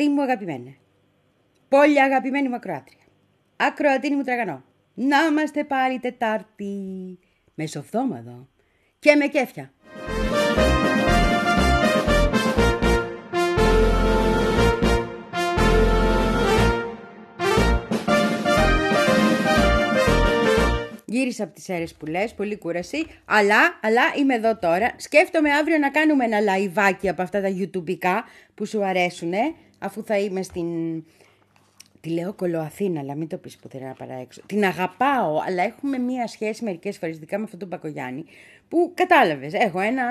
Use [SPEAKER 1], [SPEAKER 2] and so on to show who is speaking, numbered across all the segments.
[SPEAKER 1] Ακροατή μου αγαπημένη. Πολύ αγαπημένη μου ακροάτρια. Ακροατή μου τραγανό. Να είμαστε πάλι Τετάρτη. Μεσοβδόμαδο. Και με κέφια. Γύρισα από τις Σέρρες που λες, πολύ κούραση, αλλά, αλλά είμαι εδώ τώρα. Σκέφτομαι αύριο να κάνουμε ένα λαϊβάκι από αυτά τα youtube που σου αρέσουν, αφού θα είμαι στην... Τη λέω κολοαθήνα, αλλά μην το πεις πουθενά παρά έξω. Την αγαπάω, αλλά έχουμε μία σχέση μερικές φορές, ειδικά με αυτόν τον Πακογιάννη, που κατάλαβες, έχω ένα...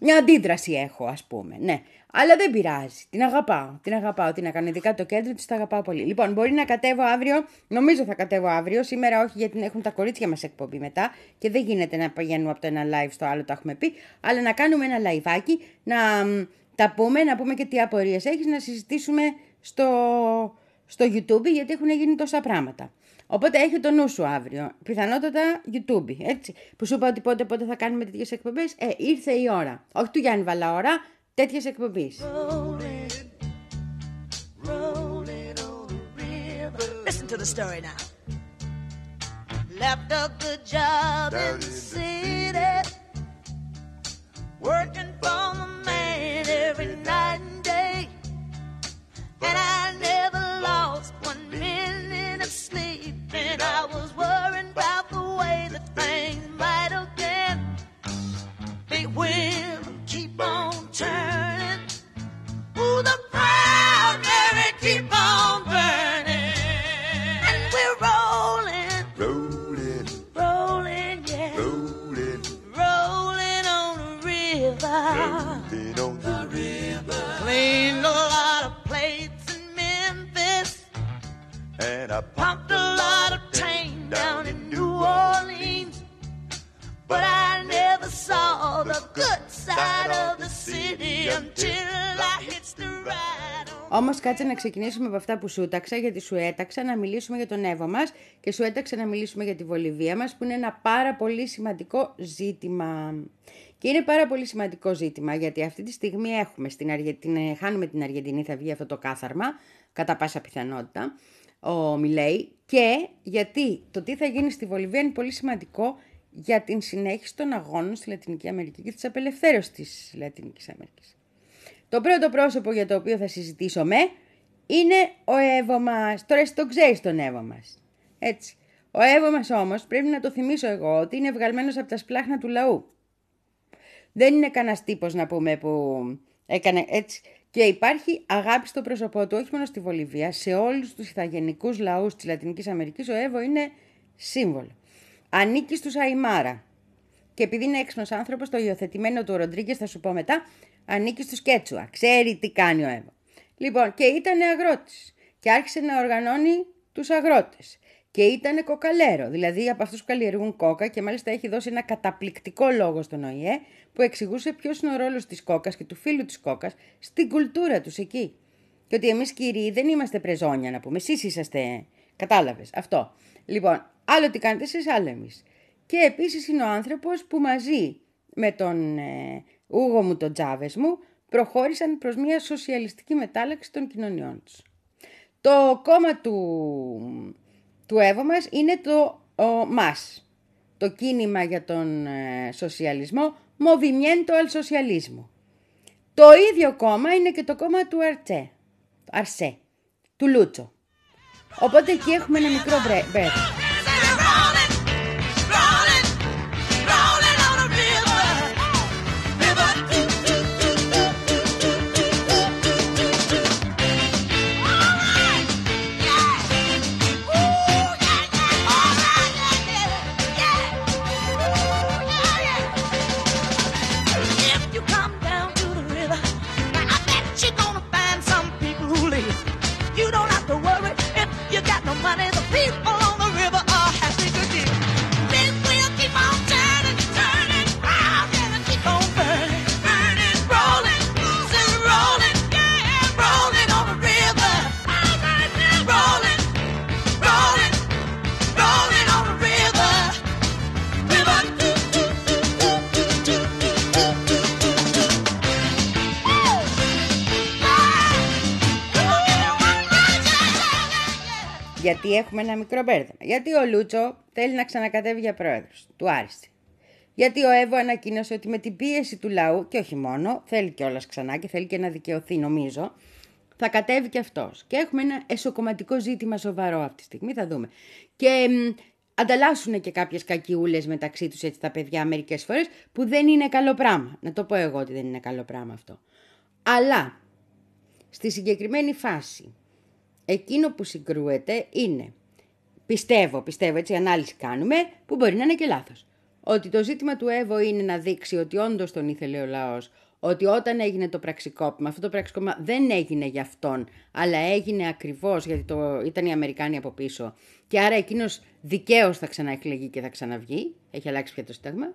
[SPEAKER 1] Μια αντίδραση έχω, ας πούμε, ναι. Αλλά δεν πειράζει. Την αγαπάω. Την αγαπάω. Την έκανα ειδικά το κέντρο της, τα αγαπάω πολύ. Λοιπόν, μπορεί να κατέβω αύριο. Νομίζω θα κατέβω αύριο. Σήμερα όχι, γιατί έχουν τα κορίτσια μας εκπομπή μετά. Και δεν γίνεται να πηγαίνουμε από το ένα live στο άλλο, το έχουμε πει. Αλλά να κάνουμε ένα liveάκι, να τα πούμε, να πούμε και τι απορίες έχεις, να συζητήσουμε στο, στο YouTube, γιατί έχουν γίνει τόσα πράγματα. Οπότε έχει το νου σου αύριο. Πιθανότατα YouTube. Έτσι. Που σου είπα ότι πότε, πότε θα κάνουμε τέτοιες εκπομπές. Ε, ήρθε η ώρα. Όχι του Γιάννη Βαλαώρα, τέτοιες εκπομπής. Listen to the story now. Left a good job in the city, ride. Όμως κάτσε να ξεκινήσουμε από αυτά που σου έταξα, γιατί σου έταξα να μιλήσουμε για τον Εύω μας και σου έταξα να μιλήσουμε για τη Βολιβία μας, που είναι ένα πάρα πολύ σημαντικό ζήτημα. Και είναι πάρα πολύ σημαντικό ζήτημα, γιατί αυτή τη στιγμή έχουμε στην Αργεντινή, χάνουμε την Αργεντινή, θα βγει αυτό το κάθαρμα, κατά πάσα πιθανότητα, ο Μιλέη, και γιατί το τι θα γίνει στη Βολιβία είναι πολύ σημαντικό για την συνέχιση των αγώνων στη Λατινική Αμερική και της απελευθέρωσης της Λατινικής Αμερικής. Το πρώτο πρόσωπο για το οποίο θα συζητήσουμε είναι ο Εύω μας. Τώρα εσύ το ξέρεις τον Εύω μας. Έτσι. Ο Εύω μας όμως πρέπει να το θυμίσω εγώ ότι είναι βγαλμένος από τα σπλάχνα του λαού. Δεν είναι κανένα τύπος να πούμε που έκανε έτσι. Και υπάρχει αγάπη στο πρόσωπό του, όχι μόνο στη Βολιβία, σε όλους τους ηθαγενικούς λαούς της Λατινικής Αμερικής, ο Εύω είναι σύμβολο. Ανήκει στους Αϊμάρα. Και επειδή είναι έξυπνος άνθρωπος, το υιοθετημένο του Ροντρίγκες, θα σου πω μετά, ανήκει στους Κέτσουα. Ξέρει τι κάνει ο Εύω. Λοιπόν, και ήταν αγρότης. Και άρχισε να οργανώνει τους αγρότες. Και ήταν κοκαλέρο, δηλαδή από αυτούς που καλλιεργούν κόκα και μάλιστα έχει δώσει ένα καταπληκτικό λόγο στον ΟΗΕ που εξηγούσε ποιος είναι ο ρόλος της κόκας και του φίλου της κόκας στην κουλτούρα τους εκεί. Και ότι εμείς κύριοι δεν είμαστε πρεζόνια να πούμε, εσείς είσαστε, κατάλαβες, αυτό. Λοιπόν, άλλο τι κάνετε εσείς, άλλο εμείς. Και επίσης είναι ο άνθρωπος που μαζί με τον ε, Ούγο μου, τον Τζάβες μου, προχώρησαν προς μια σοσιαλιστική μετάλλαξη των κοινωνιών τους. Το κόμμα του, του Εύω μας είναι το ο, ΜΑΣ, το κίνημα για τον ε, σοσιαλισμό, Movimiento al Socialismo. Το ίδιο κόμμα είναι και το κόμμα του Αρτσέ, Αρσέ, του Λούτσο. Οπότε εκεί έχουμε ένα μικρό μπρε, μπρε. Γιατί έχουμε ένα μικρό μπέρδεμα. Γιατί ο Λούτσο θέλει να ξανακατεύει για πρόεδρος. Του άρεσε. Γιατί ο Εύω ανακοίνωσε ότι με την πίεση του λαού, και όχι μόνο, θέλει κιόλας ξανά και θέλει και να δικαιωθεί νομίζω, θα κατέβει και αυτός. Και έχουμε ένα εσωκομματικό ζήτημα σοβαρό αυτή τη στιγμή, θα δούμε. Και μ, ανταλλάσσουν και κάποιες κακιούλες μεταξύ τους έτσι τα παιδιά μερικές φορές, που δεν είναι καλό πράγμα. Να το πω εγώ ότι δεν είναι καλό πράγμα αυτό. Αλλά στη συγκεκριμένη φάση, εκείνο που συγκρούεται είναι, πιστεύω, πιστεύω έτσι ανάλυση κάνουμε, που μπορεί να είναι και λάθος. Ότι το ζήτημα του Εύω είναι να δείξει ότι όντως τον ήθελε ο λαός, ότι όταν έγινε το πραξικόπημα, αυτό το πραξικόπημα δεν έγινε για αυτόν, αλλά έγινε ακριβώς γιατί το, ήταν οι Αμερικάνοι από πίσω και άρα εκείνος δικαίως θα ξαναεκλεγεί και θα ξαναβγεί, έχει αλλάξει πια το στέγμα.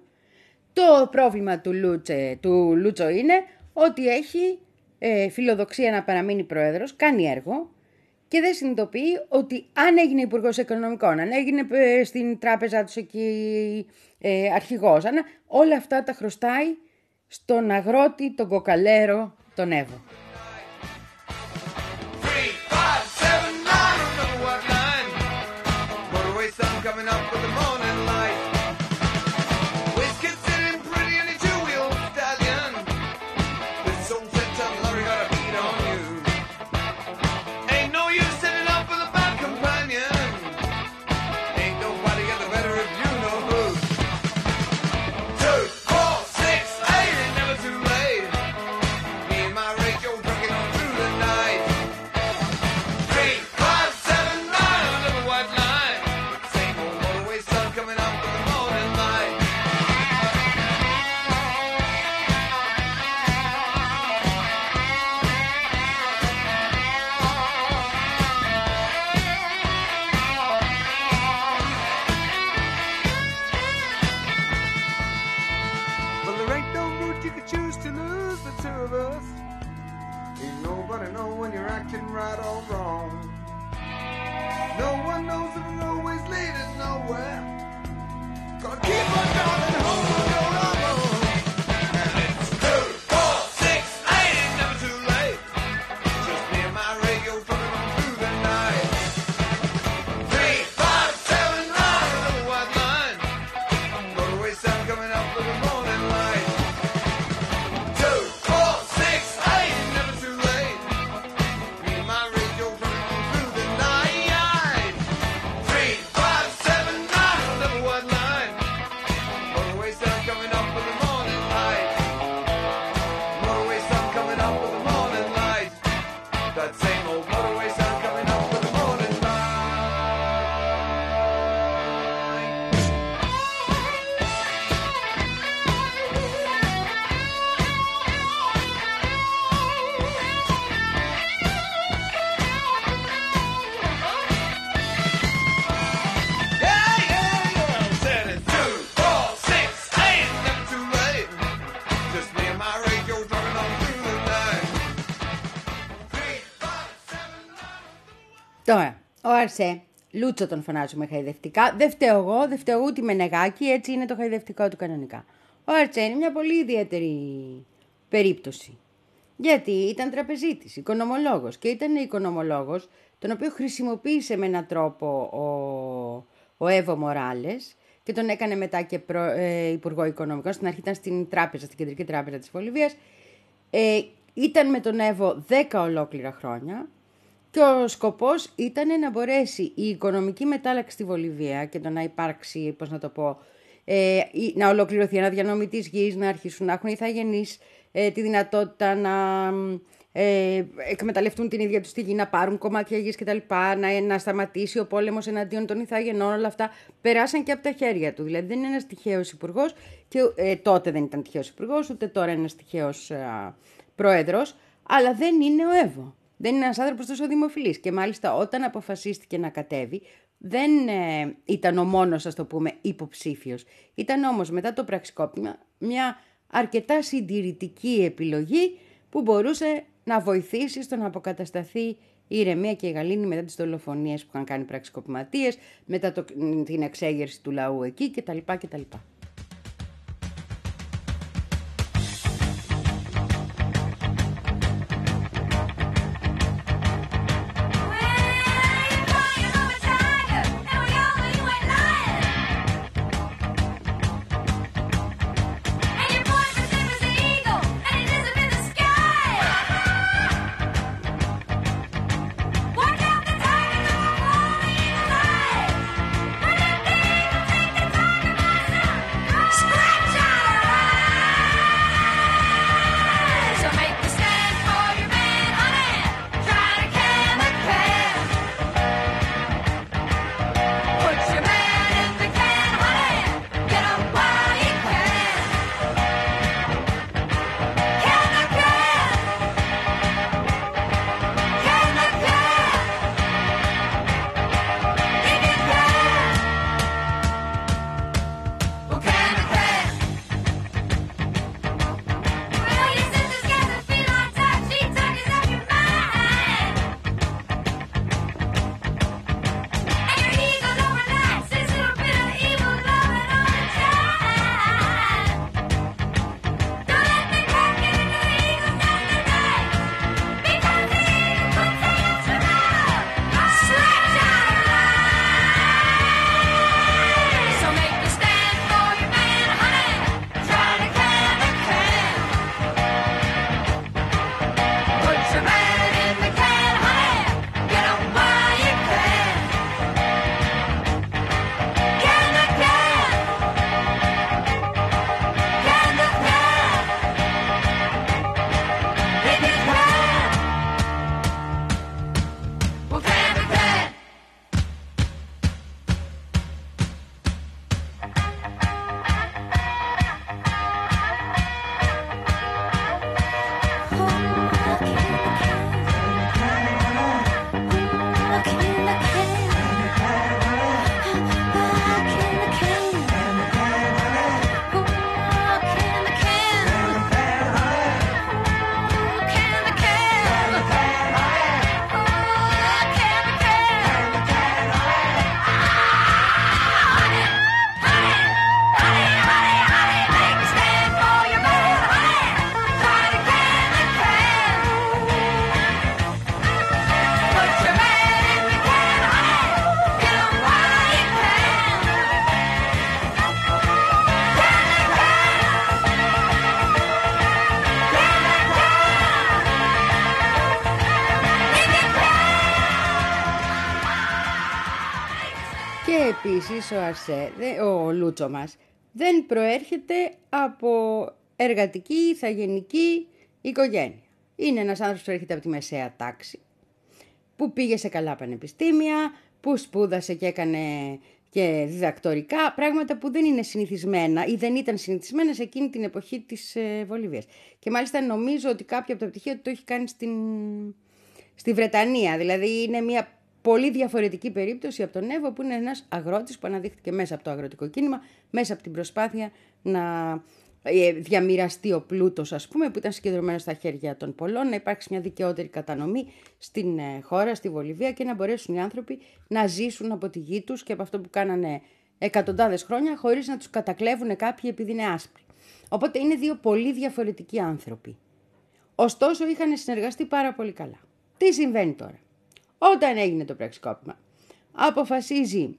[SPEAKER 1] Το πρόβλημα του, Λούτσε, του Λούτσο είναι ότι έχει ε, φιλοδοξία να παραμείνει πρόεδρος, κάνει έργο και δεν συνειδητοποιεί ότι αν έγινε υπουργός Οικονομικών, αν έγινε ε, στην τράπεζά τους εκεί ε, αρχηγός, αν, όλα αυτά τα χρωστάει στον αγρότη, τον κοκαλέρο, τον Εύω.
[SPEAKER 2] Three, five, seven, nine,
[SPEAKER 1] Τώρα, ο Αρσέ, Λούτσο τον φωνάζουμε χαϊδευτικά. Δεν φταίω εγώ, δεν φταίω ούτε με νεγάκι, έτσι είναι το χαϊδευτικό του κανονικά. Ο Αρσέ είναι μια πολύ ιδιαίτερη περίπτωση. Γιατί ήταν τραπεζίτης, οικονομολόγος και ήταν οικονομολόγος τον οποίο χρησιμοποίησε με έναν τρόπο ο, ο Εύω Μοράλες και τον έκανε μετά και προ, ε, Υπουργό Οικονομικών. Στην αρχή ήταν στην τράπεζα, στην Κεντρική Τράπεζα της Βολιβίας. Ε, ήταν με τον Εύω 10 ολόκληρα χρόνια και ο σκοπός ήταν να μπορέσει η οικονομική μετάλλαξη στη Βολιβία και το να υπάρξει, πώς να το πω, ε, η- να ολοκληρωθεί ένα διανομή της γης, να αρχίσουν να έχουν ηθαγενείς ε, τη δυνατότητα να ε, εκμεταλλευτούν την ίδια τους τη γη, να πάρουν κομμάτια γης κτλ. Να, να σταματήσει ο πόλεμος εναντίον των ηθαγενών, όλα αυτά περάσαν και από τα χέρια του. Δηλαδή δεν είναι ένας τυχαίος υπουργός και ε, τότε δεν ήταν τυχαίος υπουργός, ούτε τώρα είναι ένας τυχαίος ε, πρόεδρος, αλλά δεν είναι ο Εύω. Δεν είναι ένας άνθρωπος τόσο δημοφιλής. Και μάλιστα όταν αποφασίστηκε να κατέβει, δεν ε, ήταν ο μόνος, ας το πούμε, υποψήφιος. Ήταν όμως μετά το πραξικόπημα μια αρκετά συντηρητική επιλογή που μπορούσε να βοηθήσει στο να αποκατασταθεί η ηρεμία και η γαλήνη μετά τις δολοφονίες που είχαν κάνει πραξικοπηματίες, μετά το, την εξέγερση του λαού εκεί κτλ. κτλ. Επίσης ο Αρσέ, δε- ο Λούτσο μας, δεν προέρχεται από εργατική, ηθαγενική οικογένεια. Είναι ένας άνθρωπος που προέρχεται από τη μεσαία τάξη, που πήγε σε καλά πανεπιστήμια, που σπούδασε και έκανε και διδακτορικά, πράγματα που δεν είναι συνηθισμένα ή δεν ήταν συνηθισμένα σε εκείνη την εποχή της ε, Βολιβίας. Και μάλιστα νομίζω ότι κάποιο από τα πτυχία του το έχει κάνει στην, στη Βρετανία. Δηλαδή είναι μια πολύ διαφορετική περίπτωση από τον Εύω που είναι ένας αγρότης που αναδείχθηκε μέσα από το αγροτικό κίνημα, μέσα από την προσπάθεια να ε, διαμοιραστεί ο πλούτος ας πούμε που ήταν συγκεντρωμένο στα χέρια των πολλών, να υπάρξει μια δικαιότερη κατανομή στην ε, χώρα, στη Βολιβία και να μπορέσουν οι άνθρωποι να ζήσουν από τη γη τους και από αυτό που κάνανε εκατοντάδες χρόνια χωρίς να τους κατακλέβουν κάποιοι επειδή είναι άσπροι. Οπότε είναι δύο πολύ διαφορετικοί άνθρωποι. Ωστόσο είχαν συνεργαστεί πάρα πολύ καλά. Τι συμβαίνει τώρα; Όταν έγινε το πραξικόπημα, αποφασίζει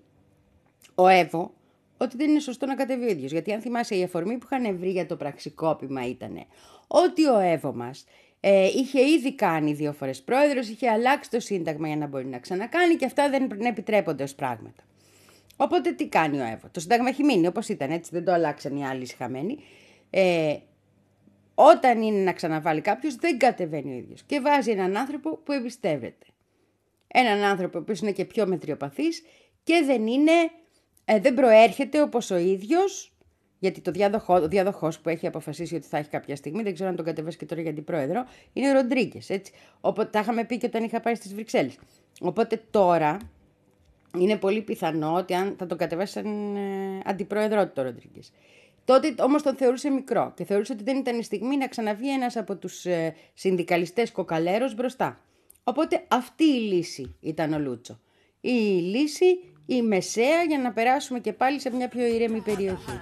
[SPEAKER 1] ο Εύω ότι δεν είναι σωστό να κατεβεί ο ίδιος. Γιατί αν θυμάσαι η αφορμή που είχαν βρει για το πραξικόπημα ήταν ότι ο Εύω μας ε, είχε ήδη κάνει δύο φορές πρόεδρος, είχε αλλάξει το σύνταγμα για να μπορεί να ξανακάνει και αυτά δεν επιτρέπονται ως πράγματα. Οπότε τι κάνει ο Εύω; Το σύνταγμα έχει μείνει όπως ήταν έτσι, δεν το αλλάξαν οι άλλοι σχαμένοι. Ε, όταν είναι να ξαναβάλει κάποιος, δεν κατεβαίνει ο ίδιος. Και βάζει έναν άνθρωπο που εμπιστεύεται. Έναν άνθρωπο που είναι και πιο μετριοπαθής και δεν είναι, ε, δεν προέρχεται όπως ο ίδιος, γιατί το διάδοχο, ο διάδοχος που έχει αποφασίσει ότι θα έχει κάποια στιγμή, δεν ξέρω αν τον κατεβάσει και τώρα για την πρόεδρο, είναι ο Ροντρίγκες. Οπότε τα είχαμε πει και όταν είχα πάει στις Βρυξέλλες. Οπότε τώρα είναι πολύ πιθανό ότι αν θα τον κατεβάσει σαν ε, αντιπρόεδρό του το Ροντρίγκες. Τότε όμως τον θεωρούσε μικρό και θεωρούσε ότι δεν ήταν η στιγμή να ξαναβγεί ένας από τους ε, συνδικαλιστές κοκαλέρος μπροστά. Οπότε αυτή η λύση ήταν ο Λούτσο. Η λύση, η μεσαία για να περάσουμε και πάλι σε μια πιο ήρεμη περιοχή.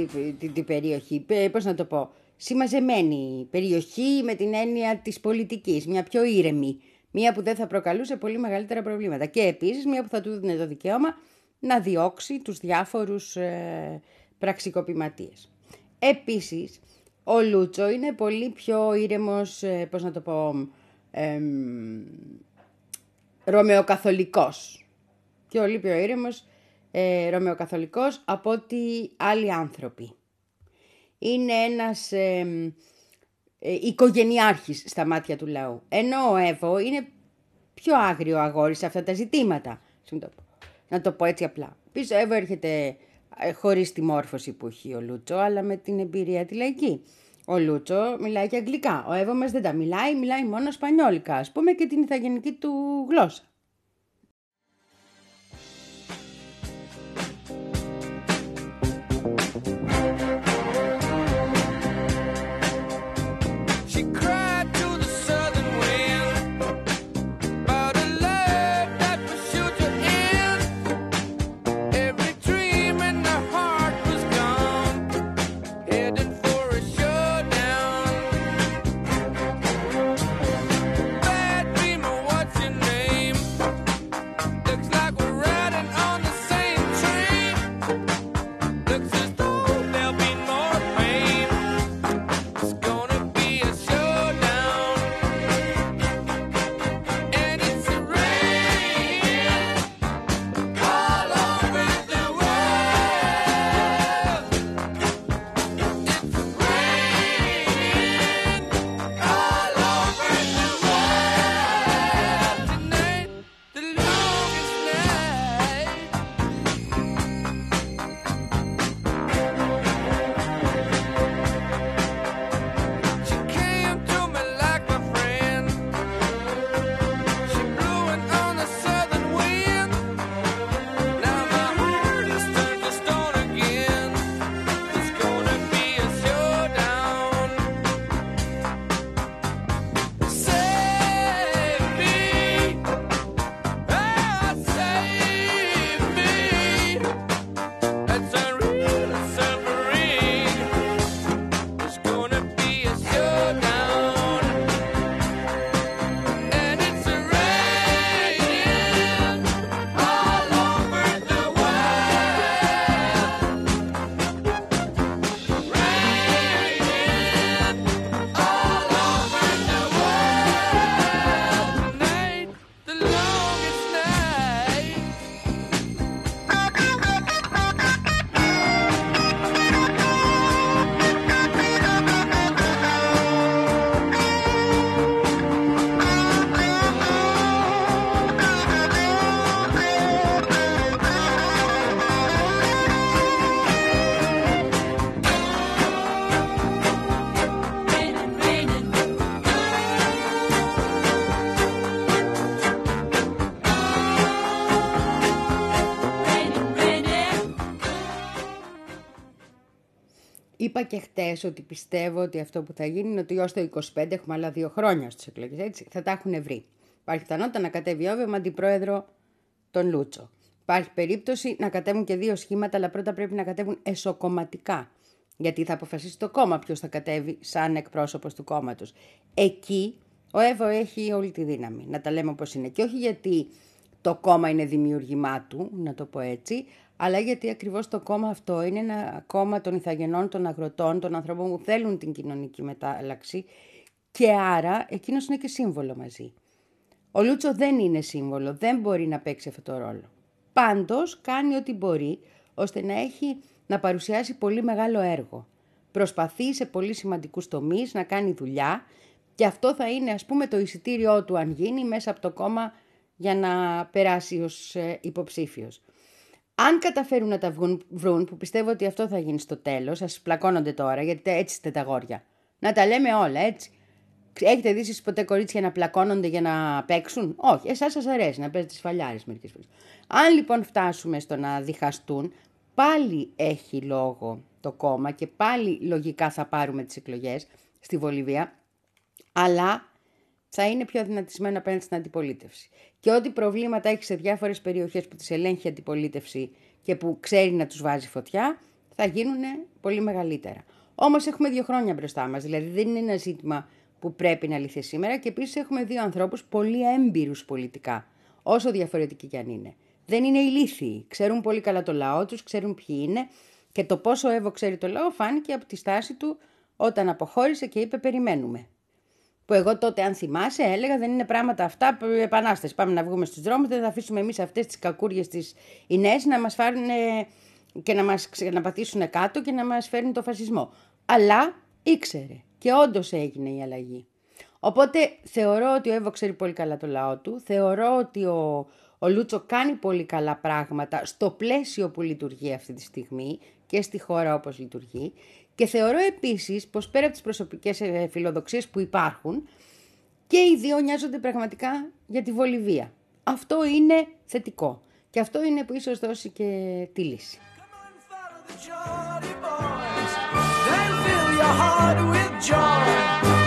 [SPEAKER 1] Τι, τι, τι, τι, τι περιοχή, πε- πώς να το πω, συμμαζεμένη περιοχή με την έννοια της πολιτικής, μια πιο ήρεμη, μια που δεν θα προκαλούσε πολύ μεγαλύτερα προβλήματα και επίσης μια που θα του δίνει το δικαίωμα να διώξει τους διάφορους ε, πραξικοπηματίες. Επίσης, ο Λούτσο είναι πολύ πιο ήρεμος, ε, πώς να το πω, εμ, ρωμαιοκαθολικός. Πιο πιο ήρεμος ε, ρωμαιοκαθολικός από ότι άλλοι άνθρωποι. Είναι ένας ε, ε, οικογενειάρχης στα μάτια του λαού. Ενώ ο Εύω είναι πιο άγριο αγόρι σε αυτά τα ζητήματα. Συγγνώμη. Να το πω έτσι απλά. Πίσω Εύω έρχεται ε, χωρίς τη μόρφωση που έχει ο Λούτσο, αλλά με την εμπειρία τη λαϊκή. Ο Λούτσο μιλάει και αγγλικά. Ο Εύω μας δεν τα μιλάει, μιλάει μόνο σπανιόλικα, ας πούμε, και την ηθαγενική του γλώσσα. Είπα και χτες ότι πιστεύω ότι αυτό που θα γίνει είναι ότι ως το 25 έχουμε άλλα δύο χρόνια στις εκλογές. Έτσι θα τα έχουν βρει. Υπάρχει πιθανότητα να κατέβει όβε με αντιπρόεδρο τον Λούτσο. Υπάρχει περίπτωση να κατέβουν και δύο σχήματα, αλλά πρώτα πρέπει να κατέβουν εσωκομματικά. Γιατί θα αποφασίσει το κόμμα ποιος θα κατέβει σαν εκπρόσωπος του κόμματος. Εκεί ο Εύω έχει όλη τη δύναμη. Να τα λέμε όπως είναι. Και όχι γιατί το κόμμα είναι δημιουργημά του, να το πω έτσι, αλλά γιατί ακριβώς το κόμμα αυτό είναι ένα κόμμα των ηθαγενών, των αγροτών, των ανθρώπων που θέλουν την κοινωνική μετάλλαξη και άρα εκείνος είναι και σύμβολο μαζί. Ο Λούτσο δεν είναι σύμβολο, δεν μπορεί να παίξει αυτό το ρόλο. Πάντως κάνει ό,τι μπορεί ώστε να έχει να παρουσιάσει πολύ μεγάλο έργο. Προσπαθεί σε πολύ σημαντικούς τομείς να κάνει δουλειά και αυτό θα είναι ας πούμε το εισιτήριό του αν γίνει μέσα από το κόμμα για να περάσει ως ε, υποψήφιος. Αν καταφέρουν να τα βγουν, βρουν, που πιστεύω ότι αυτό θα γίνει στο τέλος, σας πλακώνονται τώρα, γιατί έτσι είστε τα γόρια. Να τα λέμε όλα, έτσι. Έχετε δει εσείς ποτέ κορίτσια να πλακώνονται για να παίξουν; Όχι, εσάς σας αρέσει να παίζετε τις φαλιάρες μερικές φορές. Αν λοιπόν φτάσουμε στο να διχαστούν, πάλι έχει λόγο το κόμμα και πάλι λογικά θα πάρουμε τις εκλογές στη Βολιβία, αλλά θα είναι πιο δυνατισμένο απέναντι στην αντιπολίτευση. Και ό,τι προβλήματα έχει σε διάφορες περιοχές που τις ελέγχει η αντιπολίτευση και που ξέρει να τους βάζει φωτιά, θα γίνουν πολύ μεγαλύτερα. Όμως έχουμε δύο χρόνια μπροστά μας, δηλαδή δεν είναι ένα ζήτημα που πρέπει να λυθεί σήμερα και επίσης έχουμε δύο ανθρώπους πολύ έμπειρους πολιτικά, όσο διαφορετικοί κι αν είναι. Δεν είναι ηλίθιοι, ξέρουν πολύ καλά το λαό τους, ξέρουν ποιοι είναι και το πόσο Εύω ξέρει το λαό φάνηκε από τη στάση του όταν αποχώρησε και είπε περιμένουμε. Που εγώ τότε, αν θυμάσαι, έλεγα δεν είναι πράγματα αυτά επανάσταση. Πάμε να βγούμε στους δρόμους, δεν θα αφήσουμε εμείς αυτές τις κακούριες τις Ινές να μας φάρουν και να μας να πατήσουν κάτω και να μας φέρουν το φασισμό. Αλλά ήξερε και όντως έγινε η αλλαγή. Οπότε θεωρώ ότι ο Εύω ξέρει πολύ καλά το λαό του. Θεωρώ ότι ο, Ο Λούτσο κάνει πολύ καλά πράγματα στο πλαίσιο που λειτουργεί αυτή τη στιγμή και στη χώρα όπως λειτουργεί. Και θεωρώ επίσης πως πέρα από τις προσωπικές ε, φιλοδοξίες που υπάρχουν, και οι δύο νοιάζονται πραγματικά για τη Βολιβία. Αυτό είναι θετικό. Και αυτό είναι που ίσως δώσει και τη λύση.
[SPEAKER 3] Follow the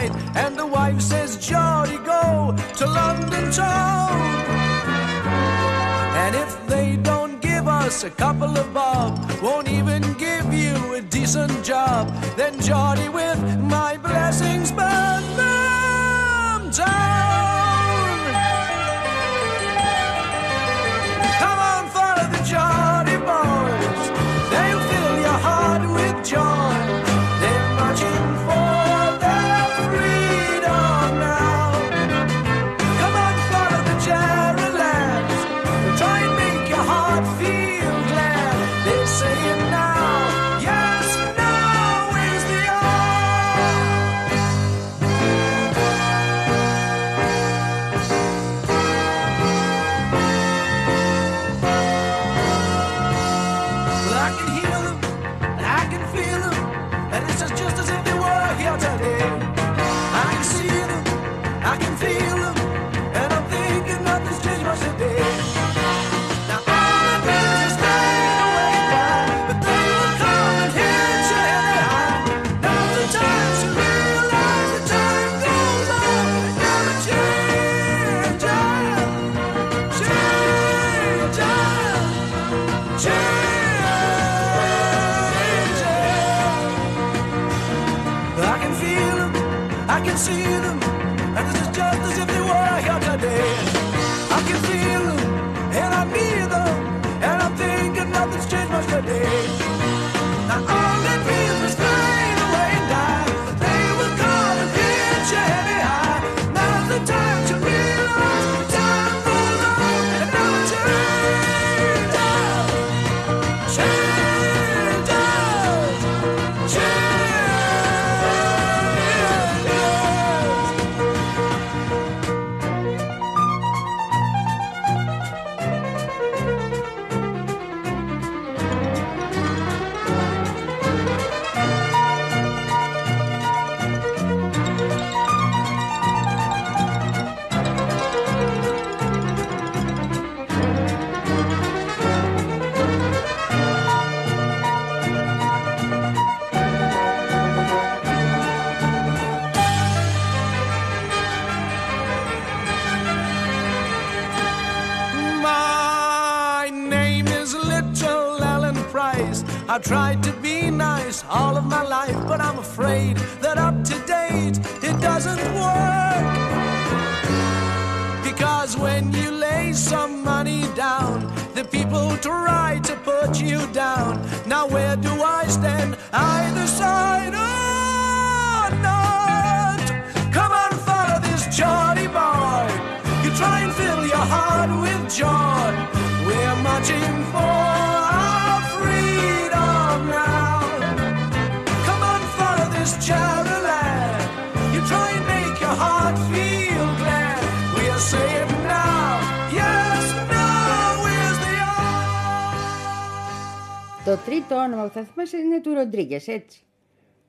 [SPEAKER 3] right. And the wife says, Geordie, go to London town. And if they don't give us a couple of bob, won't even give you a decent job, then Geordie, with my blessings, burn them down. Tried to be nice all of my life, but I'm afraid that up to date it doesn't work. Because when you lay some money down, the people try to put you down. Now where do I stand? Either side or not? Come on, follow this Geordie boy. You try and fill your heart with joy. We're marching for
[SPEAKER 1] Το τρίτο όνομα που θα θυμάσαι είναι του Ροντρίγκες, έτσι.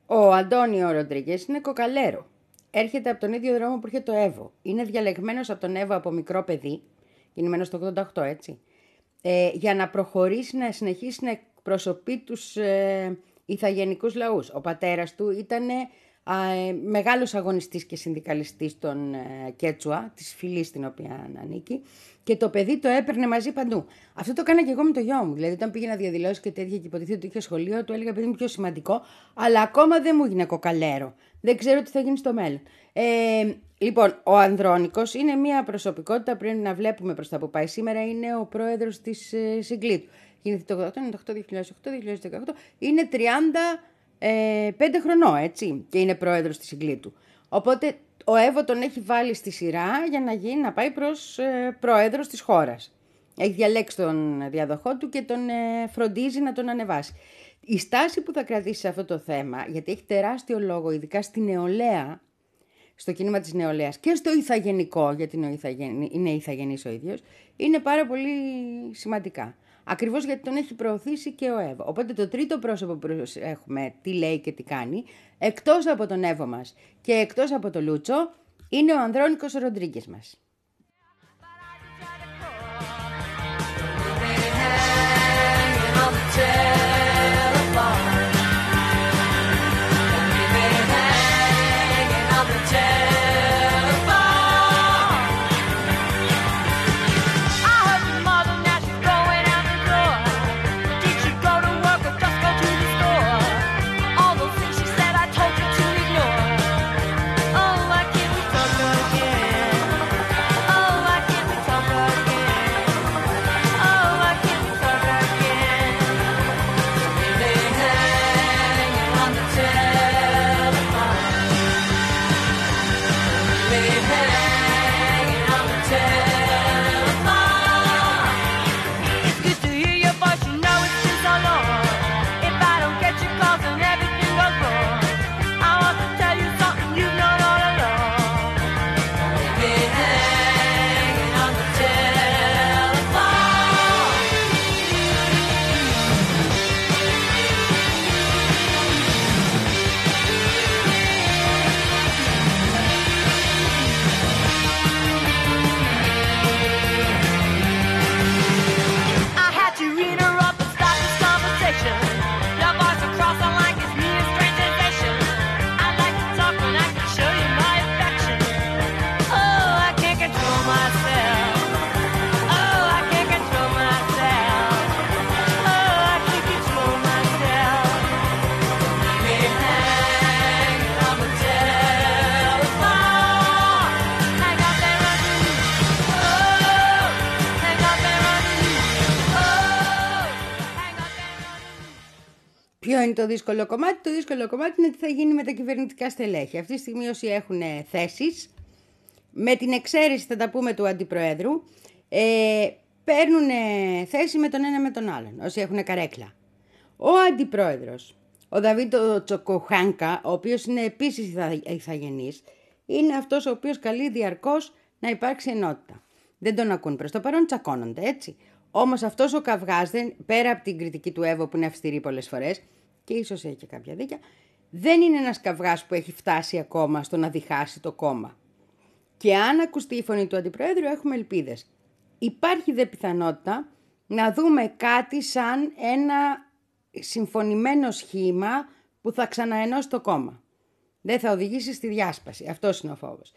[SPEAKER 1] Ο Αντώνιο Ροντρίγκες είναι κοκαλέρο. Έρχεται από τον ίδιο δρόμο που έρχεται το Εύω. Είναι διαλεγμένος από τον Εύω από μικρό παιδί. Γεννημένος το 88, έτσι. Ε, για να προχωρήσει, να συνεχίσει να εκπροσωπεί τους ε, ηθαγενικούς λαούς. Ο πατέρας του ήταν ε, μεγάλος αγωνιστής και συνδικαλιστής των ε, Κέτσουα, της φυλής στην οποία ανήκει. Και το παιδί το έπαιρνε μαζί παντού. Αυτό το έκανα και εγώ με το γιο μου. Δηλαδή, όταν πήγαινα διαδηλώσεις και τέτοια και υποτίθεται ότι είχε σχολείο, του έλεγα παιδί μου πιο σημαντικό, αλλά ακόμα δεν μου έγινε κοκαλέρο. Δεν ξέρω τι θα γίνει στο μέλλον. Ε, λοιπόν, ο Ανδρώνικος είναι μια προσωπικότητα που πρέπει να βλέπουμε προς τα που πάει. Σήμερα είναι ο πρόεδρος της ε, Συγκλήτου. γεννηθεί το 88, 98, 2018, είναι 35 χρονών, έτσι, και είναι πρόεδρος της Συγκλήτου. Οπότε ο Εύω τον έχει βάλει στη σειρά για να γίνει να πάει προς ε, πρόεδρος της χώρας. Έχει διαλέξει τον διαδοχό του και τον ε, φροντίζει να τον ανεβάσει. Η στάση που θα κρατήσει σε αυτό το θέμα, γιατί έχει τεράστιο λόγο, ειδικά στη νεολαία, στο κίνημα της νεολαίας και στο ηθαγενικό, γιατί είναι, ο ηθαγενή, είναι ηθαγενής ο ίδιος, είναι πάρα πολύ σημαντικά. Ακριβώς γιατί τον έχει προωθήσει και ο Εύω. Οπότε το τρίτο πρόσωπο που έχουμε, τι λέει και τι κάνει, εκτός από τον Εύω μας και εκτός από τον Λούτσο, είναι ο Ανδρώνικος Ροντρίγκες μας.
[SPEAKER 4] hanging
[SPEAKER 1] είναι το δύσκολο κομμάτι. Το δύσκολο κομμάτι είναι τι θα γίνει με τα κυβερνητικά στελέχη. Αυτή τη στιγμή όσοι έχουν ε, θέσεις, με την εξαίρεση θα τα πούμε του Αντιπροέδρου, ε, παίρνουν ε, θέση με τον ένα με τον άλλον, όσοι έχουν καρέκλα. Ο Αντιπρόεδρος, ο Δαβίτο Τσοκοχάνκα, ο οποίος είναι επίσης ηθα- ηθαγενής, είναι αυτός ο οποίος καλεί διαρκώς να υπάρξει ενότητα. Δεν τον ακούν προς το παρόν, τσακώνονται, έτσι. Όμως αυτός ο καυγάς, δεν, πέρα από την κριτική του Εύω που είναι αυστηρή πολλές φορές, και ίσως έχει και κάποια δίκια, δεν είναι ένας καυγάς που έχει φτάσει ακόμα στο να διχάσει το κόμμα. Και αν ακουστεί η φωνή του Αντιπροέδρου έχουμε ελπίδες. Υπάρχει δε πιθανότητα να δούμε κάτι σαν ένα συμφωνημένο σχήμα που θα ξαναενώσει το κόμμα. Δεν θα οδηγήσει στη διάσπαση. Αυτός είναι ο φόβος.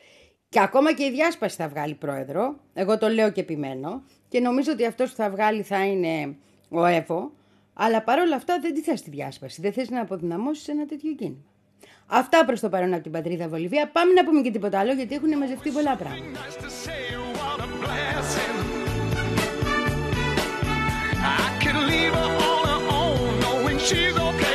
[SPEAKER 1] Και ακόμα και η διάσπαση θα βγάλει πρόεδρο. Εγώ το λέω και επιμένω. Και νομίζω ότι αυτός που θα βγάλει θα είναι ο ΕΒΟ. Αλλά παρόλα αυτά δεν τη θες τη διάσπαση. Δεν θες να αποδυναμώσεις ένα τέτοιο κίνημα. Αυτά προς το παρόν από την πατρίδα Βολιβία. Πάμε να πούμε και τίποτα άλλο γιατί έχουν μαζευτεί πολλά πράγματα.
[SPEAKER 3] Nice to say what a blessing. I could leave her on her own, knowing she's okay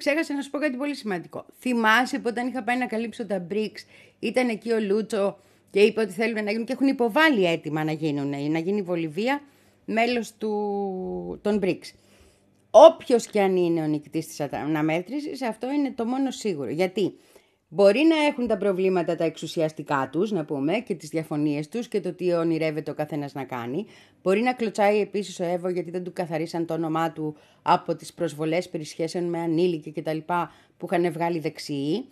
[SPEAKER 1] ξέχασα να σου πω κάτι πολύ σημαντικό. Θυμάσαι που όταν είχα πάει να καλύψω τα BRICS, ήταν εκεί ο Λούτσο και είπε ότι θέλουν να γίνουν και έχουν υποβάλει έτοιμα να γίνουν, να γίνει η Βολιβία μέλος του, των BRICS. Όποιος και αν είναι ο νικητής της αναμέτρησης, αυτό είναι το μόνο σίγουρο. Γιατί μπορεί να έχουν τα προβλήματα τα εξουσιαστικά τους, να πούμε, και τις διαφωνίες τους και το τι ονειρεύεται ο καθένας να κάνει. Μπορεί να κλωτσάει επίσης ο Εύω γιατί δεν του καθαρίσαν το όνομά του από τις προσβολές περί σχέσεων με ανήλικη κτλ. που είχαν βγάλει δεξιοί.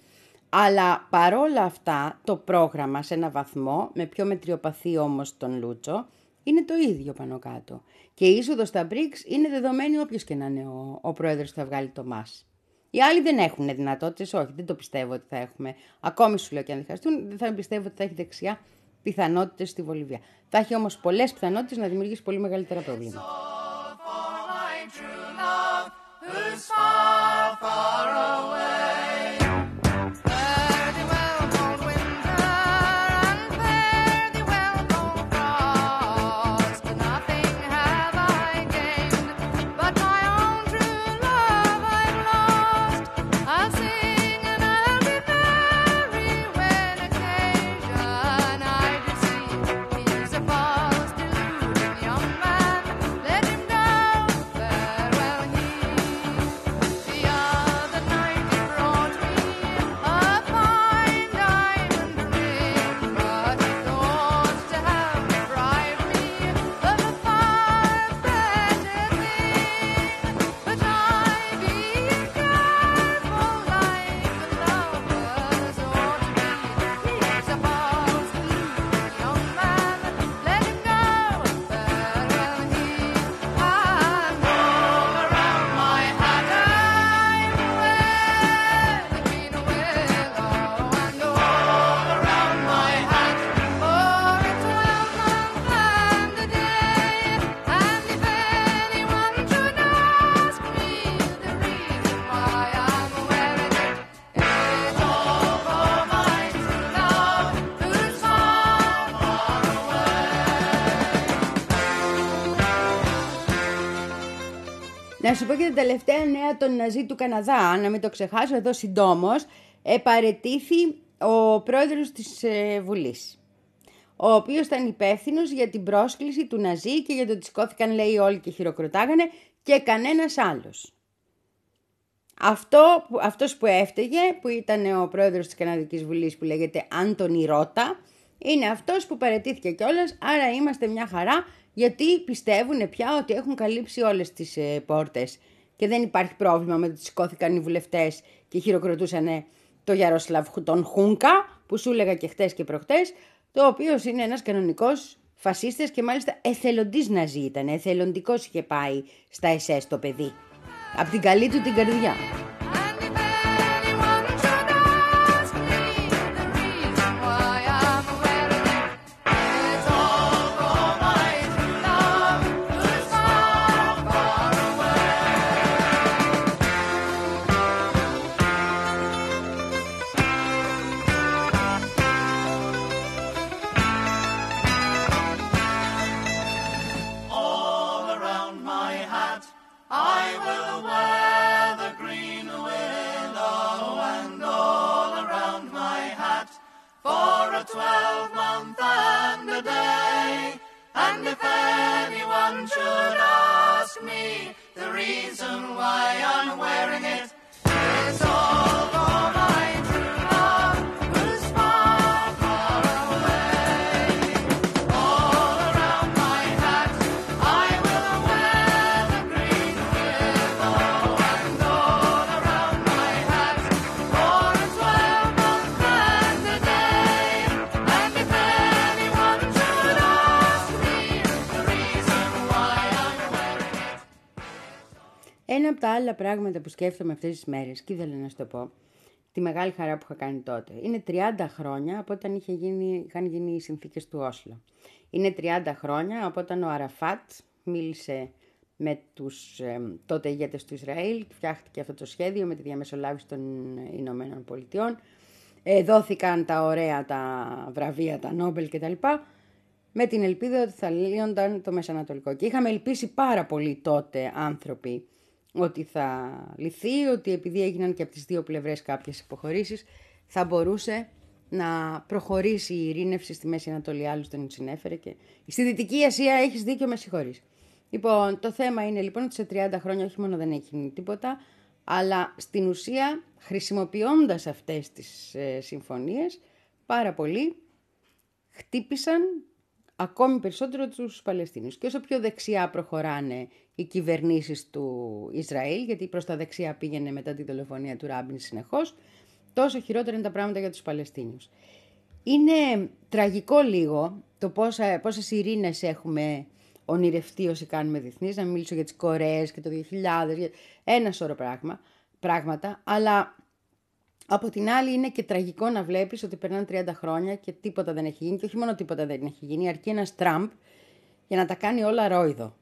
[SPEAKER 1] Αλλά παρόλα αυτά το πρόγραμμα σε ένα βαθμό, με πιο μετριοπαθή όμως τον Λούτσο, είναι το ίδιο πάνω κάτω. Και η είσοδος στα BRICS είναι δεδομένη όποιος και να είναι ο, ο πρόεδρος που θα βγάλει το ΜΑΣ. Οι άλλοι δεν έχουν δυνατότητες, όχι, δεν το πιστεύω ότι θα έχουμε. Ακόμη σου λέω και αν διχαστούν, δεν θα πιστεύω ότι θα έχει δεξιά πιθανότητες στη Βολιβία. Θα έχει όμως πολλές πιθανότητες να δημιουργήσει πολύ μεγαλύτερα προβλήματα.
[SPEAKER 4] Fare
[SPEAKER 1] Να σου πω και τα τελευταία νέα των Ναζί του Καναδά, να μην το ξεχάσω εδώ συντόμως, επαρετήθη ο πρόεδρος της ε, Βουλής, ο οποίος ήταν υπεύθυνος για την πρόσκληση του Ναζί και για το ότι σηκώθηκαν λέει όλοι και χειροκροτάγανε και κανένας άλλος. Αυτό, που- αυτός που έφταιγε, που ήταν ο πρόεδρος της Καναδικής Βουλής που λέγεται Άντωνι Ρώτα, είναι αυτός που παρετήθηκε κιόλας, άρα είμαστε μια χαρά, γιατί πιστεύουν πια ότι έχουν καλύψει όλες τις ε, πόρτες και δεν υπάρχει πρόβλημα με το ότι σηκώθηκαν οι βουλευτές και χειροκροτούσαν το Γιαροσλαβ τον Χούνκα, που σου έλεγα και χτες και προχτές, το οποίος είναι ένας κανονικός φασίστας και μάλιστα εθελοντής ναζί ήταν, εθελοντικός είχε πάει στα ΕΣΕ το παιδί. Απ' την καλή του την καρδιά. Άλλα πράγματα που σκέφτομαι αυτές τις μέρες και ήθελα να σου το πω, τη μεγάλη χαρά που είχα κάνει τότε. Είναι 30 χρόνια από όταν είχε γίνει, είχαν γίνει οι συνθήκες του Όσλο. Είναι 30 χρόνια από όταν ο Αραφάτ μίλησε με τους ε, τότε ηγέτες του Ισραήλ, φτιάχτηκε αυτό το σχέδιο με τη διαμεσολάβηση των Ηνωμένων Πολιτειών, ε, δόθηκαν τα ωραία τα βραβεία, τα Νόμπελ κτλ. Με την ελπίδα ότι θα λύονταν το Μεσανατολικό. Και είχαμε ελπίσει πάρα πολύ τότε άνθρωποι ότι θα λυθεί, ότι επειδή έγιναν και από τις δύο πλευρές κάποιες υποχωρήσεις, θα μπορούσε να προχωρήσει η ειρήνευση στη Μέση Ανατολή. Άλλους δεν συνέφερε και στη Δυτική Ασία έχεις δίκιο, με συγχωρείς. Λοιπόν, το θέμα είναι λοιπόν ότι σε 30 χρόνια όχι μόνο δεν έχει γίνει τίποτα, αλλά στην ουσία χρησιμοποιώντας αυτές τις ε, συμφωνίες πάρα πολλοί χτύπησαν ακόμη περισσότερο τους Παλαιστίνιους. Και όσο πιο δεξιά προχωράνε οι κυβερνήσεις του Ισραήλ, γιατί προς τα δεξιά πήγαινε μετά τη δολοφονία του Ράμπιν συνεχώς, τόσο χειρότερα είναι τα πράγματα για τους Παλαιστίνιους. Είναι τραγικό λίγο το πόσα, πόσες ειρήνες έχουμε ονειρευτεί όσοι κάνουμε διεθνείς, να μην μιλήσω για τις Κορέες και το 2000, για ένα σώρο πράγμα, πράγματα, αλλά από την άλλη είναι και τραγικό να βλέπεις ότι περνάνε 30 χρόνια και τίποτα δεν έχει γίνει. Και όχι μόνο τίποτα δεν έχει γίνει, αρκεί ένας Τραμπ για να τα κάνει όλα ρόιδο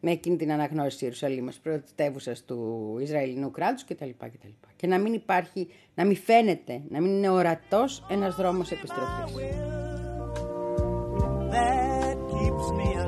[SPEAKER 1] με εκείνη την αναγνώριση της Ιερουσαλήμας, πρωτεύουσας του Ισραηλινού κράτους κτλ. κτλ. Και να μην υπάρχει, να μην φαίνεται, να μην είναι ορατός ένας δρόμος επιστροφής.
[SPEAKER 3] that keeps me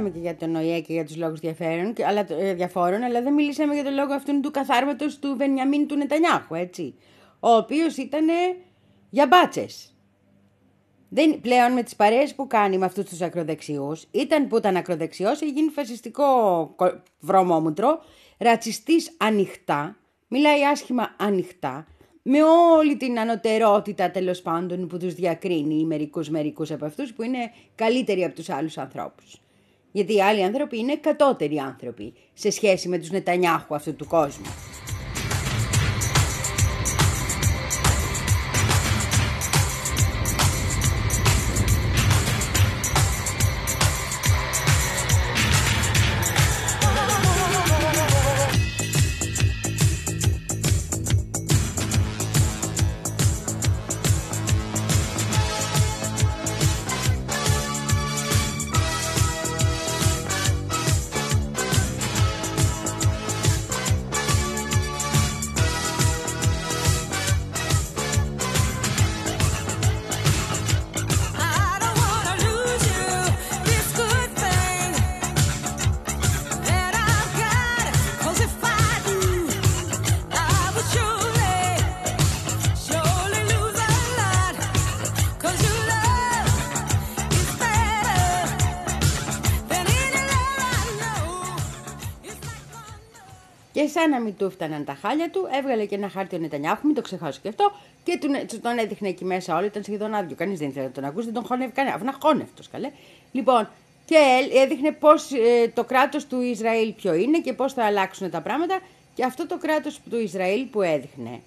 [SPEAKER 1] Μιλήσαμε και για τον ΟΗΕ και για τους λόγους διαφέρον, και- αλλά, ε, διαφόρων, αλλά δεν μιλήσαμε για τον λόγο αυτόν του καθάρματος του Βενιαμίν του Νετανιάχου, έτσι. Ο οποίος ήταν για μπάτσες. Δεν, πλέον με τις παρέες που κάνει με αυτούς τους ακροδεξιούς, ήταν που ήταν ακροδεξιός, έχει γίνει φασιστικό κο- βρωμόμουτρο, ρατσιστής ανοιχτά, μιλάει άσχημα ανοιχτά, με όλη την ανωτερότητα τέλος πάντων που τους διακρίνει μερικούς μερικούς από αυτούς που είναι καλύτεροι από τους άλλους ανθρώπους. Γιατί οι άλλοι άνθρωποι είναι κατώτεροι άνθρωποι σε σχέση με τους Νετανιάχου αυτού του κόσμου. Να μην του έφταναν τα χάλια του, έβγαλε και ένα χάρτη ο Νετανιάχου, μην το ξεχάσω και αυτό, και του, του- τον έδειχνε εκεί μέσα όλοι, ήταν σχεδόν άδειο. Κανείς δεν ήθελε να τον ακούσει, δεν τον χώνευε κανένα. Αφού να χώνευτο, καλέ. Λοιπόν, και έδειχνε πώς το κράτος του Ισραήλ ποιο είναι και πώς θα αλλάξουν τα πράγματα. Και αυτό το κράτος του Ισραήλ που έδειχνε